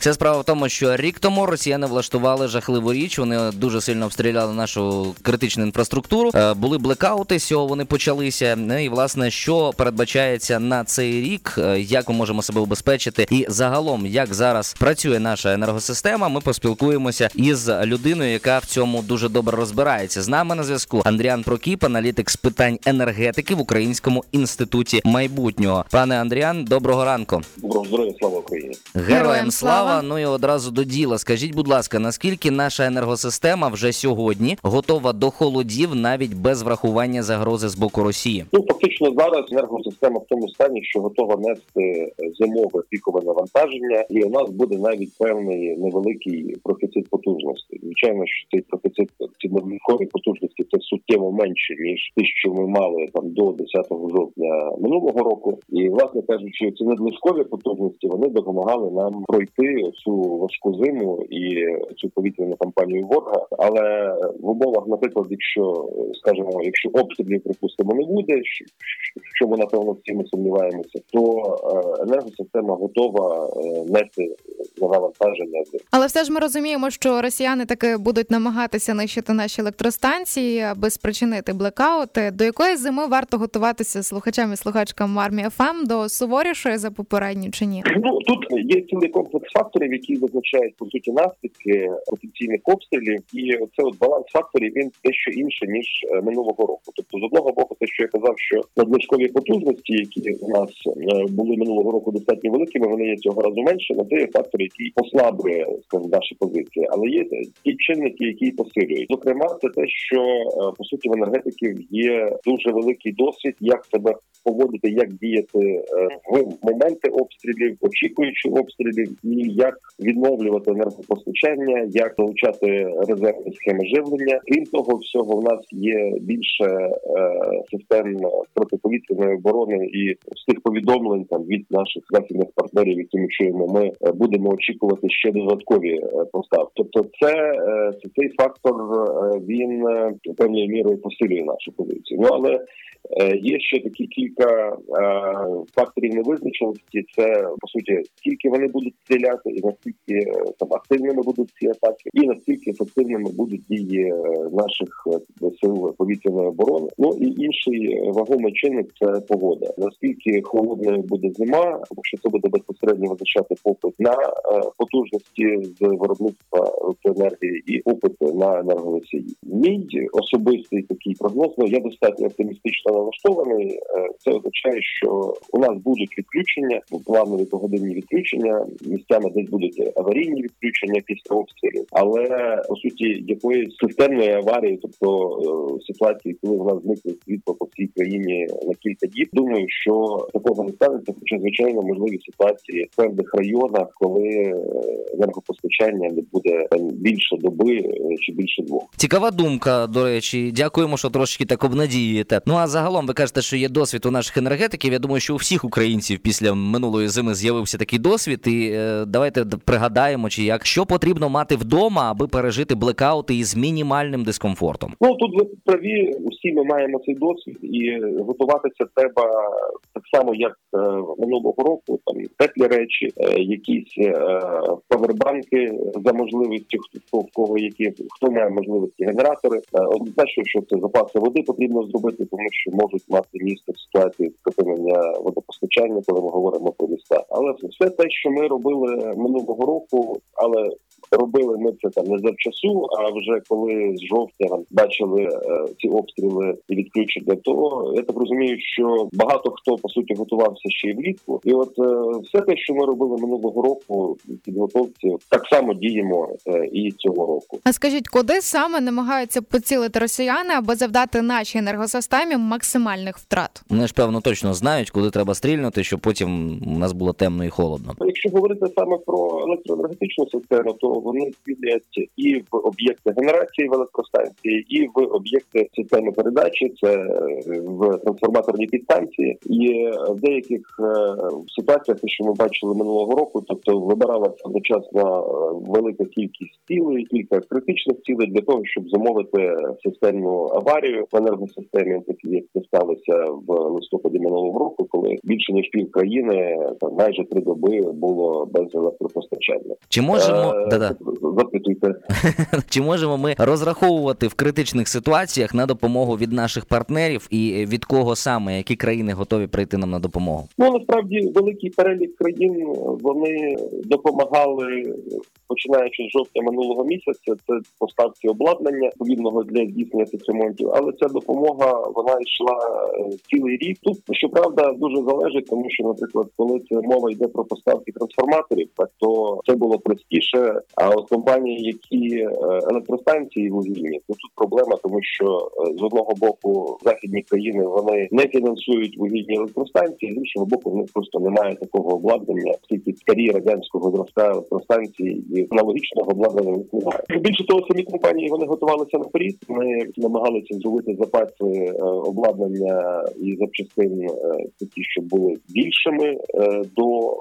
Вся справа в тому, що рік тому росіяни влаштували жахливу річ. Вони дуже сильно обстріляли нашу критичну інфраструктуру. Е, були блекаути, з цього вони почалися. Ну і власне, що передбачається на цей рік, е, як ми можемо себе убезпечити, і загалом, як зараз працює наша енергосистема, ми поспілкуємося із людиною, яка в цьому дуже добре розбирається. З нами на зв'язку Андріан Прокіп, аналітик з питань енергетики в Українському інституті майбутнього. Пане Андріан, доброго ранку. Доброго здоров'я, слава Україні, героям слава. Ну і одразу до діла. Скажіть, будь ласка, наскільки наша енергосистема вже сьогодні готова до холодів навіть без врахування загрози з боку Росії? Ну фактично зараз енергосистема в тому стані, що готова нести зимове пікове навантаження, і у нас буде навіть певний невеликий профіцит потужності. Звичайно, що цей профіцит ці додаткові потужності це суттєво менше ніж ті, що ми мали там до 10 жовтня минулого року. І власне кажучи, ці надлишкові потужності вони допомагали нам пройти цю важку зиму і цю повітряну кампанію ворога. Але в умовах, наприклад, якщо скажімо, якщо обстрілів припустимо не буде, що ми напевно всі ми сумніваємося, то е, енергосистема готова е, нести навантаження. Але все ж ми розуміємо, що росіяни таки будуть намагатися нищити наші електростанції, аби спричинити блекаути. До якої зими варто готуватися слухачам і слухачкам армії ФМ до суворішої за попередню чи ні? Ну тут є цілий комплекс факторів, які визначають по суті наслідки потенційних обстрілів, і це от баланс факторів він дещо інше ніж е, минулого року. Тобто, з одного боку, те, що я казав, що надлишкові потужності, які у нас е, були минулого року достатньо великими, вони є цього разу менше. На це є фактор, який послаблює скажімо, наші позиції, але є ті чинники, які посилюють. Зокрема, це те, що е, по суті в енергетиків є дуже великий досвід, як себе поводити, як діяти в моменти обстрілів, очікуючи обстрілів, і як відновлювати енергопостачання, як залучати резервні схеми живлення. Крім того, всього в нас є більше е, систем протиповітряної оборони і з тих повідомлень там від наших західних партнерів, які ми чуємо, ми е, будемо очікувати ще додаткові е, поставки. Тобто, е, це цей фактор е, він е, певною мірою посилює нашу позицію. Ну але Е, є ще такі кілька е, факторів невизначеності. Це по суті скільки вони будуть стріляти, і наскільки е, там активними будуть ці атаки, і наскільки ефективними будуть дії наших сил повітряної оборони. Ну і інший вагомий чинник це погода. Наскільки холодною буде зима, тому що це буде безпосередньо визначати попит на потужності з виробництва електроенергії і попит на енергоносії. Мій особистий такий прогноз, ну я достатньо оптимістично налаштований, е, це означає, що у нас будуть відключення, планові погодинні відключення. Місцями десь будуть аварійні відключення після обстрілів, але по суті якоїсь системної аварії, тобто е, ситуації, коли в нас зникне світло по всій країні на кілька діб. Думаю, що такого не станеться, хоча звичайно можливі ситуації в певних районах, коли е, енергопостачання не буде більше доби чи більше двох. Цікава думка. До речі, дякуємо, що трошки так обнадіюєте. Ну а загалом загалом ви кажете, що є досвід у наших енергетиків. Я думаю, що у всіх українців після минулої зими з'явився такий досвід. І е, давайте пригадаємо, чи як що потрібно мати вдома, аби пережити блекаути із мінімальним дискомфортом. Ну тут ви праві усі ми маємо цей досвід, і готуватися треба так само, як е, минулого року. Там теплі речі, е, якісь е, павербанки за можливістю, хто в кого які хто має можливості генератори. Е, однозначно, що це запаси води потрібно зробити, тому що можуть мати місце в ситуації припинення водопостачання, коли ми говоримо про міста. Але все те, що ми робили минулого року, але робили ми це там не завчасу. А вже коли з жовтня бачили е, ці обстріли і відключення, то я так розумію, що багато хто по суті готувався ще й влітку, і от е, все те, що ми робили минулого року, підготовці так само діємо е, і цього року. А скажіть, куди саме намагаються поцілити росіяни, аби завдати нашій енергосистемі максимальних втрат? Вони ж певно точно знають, куди треба стрільнути, щоб потім у нас було темно і холодно. Якщо говорити саме про електроенергетичну систему, то вони цілять і в об'єкти генерації в електростанції, і в об'єкти системи передачі, це е, в трансформаторній підстанції, і в деяких е, ситуаціях що ми бачили минулого року, тобто вибиралася одночасно е, велика кількість цілей, кілька критичних цілей для того, щоб замовити системну аварію в енергосистемі, такі як це сталося в листопаді минулого року, коли більше ніж пів країни там майже три доби було без електропостачання. Чи можемо Е. запитуйте. Чи можемо ми розраховувати в критичних ситуаціях на допомогу від наших партнерів і від кого саме, які країни готові прийти нам на допомогу? Ну насправді великий перелік країн вони допомагали починаючи з жовтня минулого місяця. Це поставці обладнання відповідного для здійснення цих ремонтів. Але ця допомога вона йшла е, цілий рік. Тут щоправда дуже залежить, тому що, наприклад, коли це мова йде про поставки трансформаторів, так то це було простіше. А от компанії, які е, електростанції вугільні, то тут проблема, тому що е, з одного боку західні країни вони не фінансують вугільні електростанції, з іншого боку, в них просто немає такого обладнання, оскільки старі радянського зразка електростанції і аналогічного обладнання них немає. Більше того, самі компанії вони готувалися наперед. Вони намагалися зробити запаси е, обладнання і запчастин такі, що були більшими до,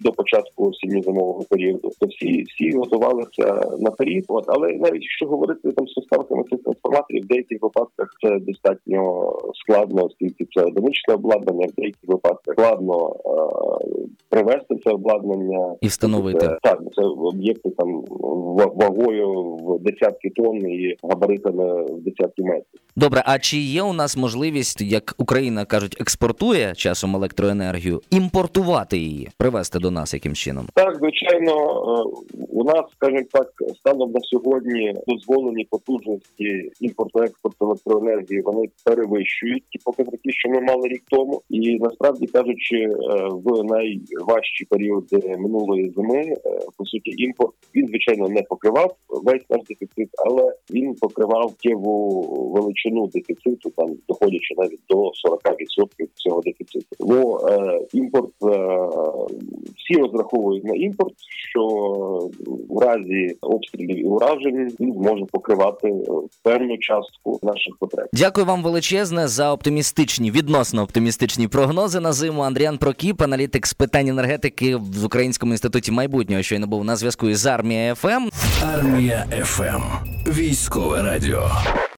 до початку осінньо-зимового періоду. То всі всі готувалися наперед. От але навіть якщо говорити там з поставками цих трансформаторів, в деяких випадках це достатньо складно, оскільки це одиничне обладнання, в деяких випадках складно е, привести це обладнання І встановити. Це, так, це об'єкти там ва- вагою в десятки тонн і габаритами в десятки метрів. Добре, а чи є у нас можливість, як Україна кажуть, експортує часом електроенергію, імпортувати її, привезти до нас яким чином? Так, звичайно, е, у нас, скажімо так, станом на сьогодні дозволені потужності імпорту експорту електроенергії вони перевищують ті показники, що ми мали рік тому. І насправді кажучи, е, в найважчі періоди минулої зими, е, по суті, імпорт він звичайно не покривав весь наш дефіцит, але він покривав тєву величину дефіциту, там доходячи навіть до 40% цього дефіциту. Бо е, імпорт е, всі розраховують на імпорт, що в разі обстрілів і уражень він зможе покривати е, певну частку наших потреб. Дякую вам величезне за оптимістичні, відносно оптимістичні прогнози на зиму. Андріан Прокіп, аналітик з питань енергетики в Українському інституті майбутнього, щойно був на зв'язку із армія FM. Армія FM. Військове радіо.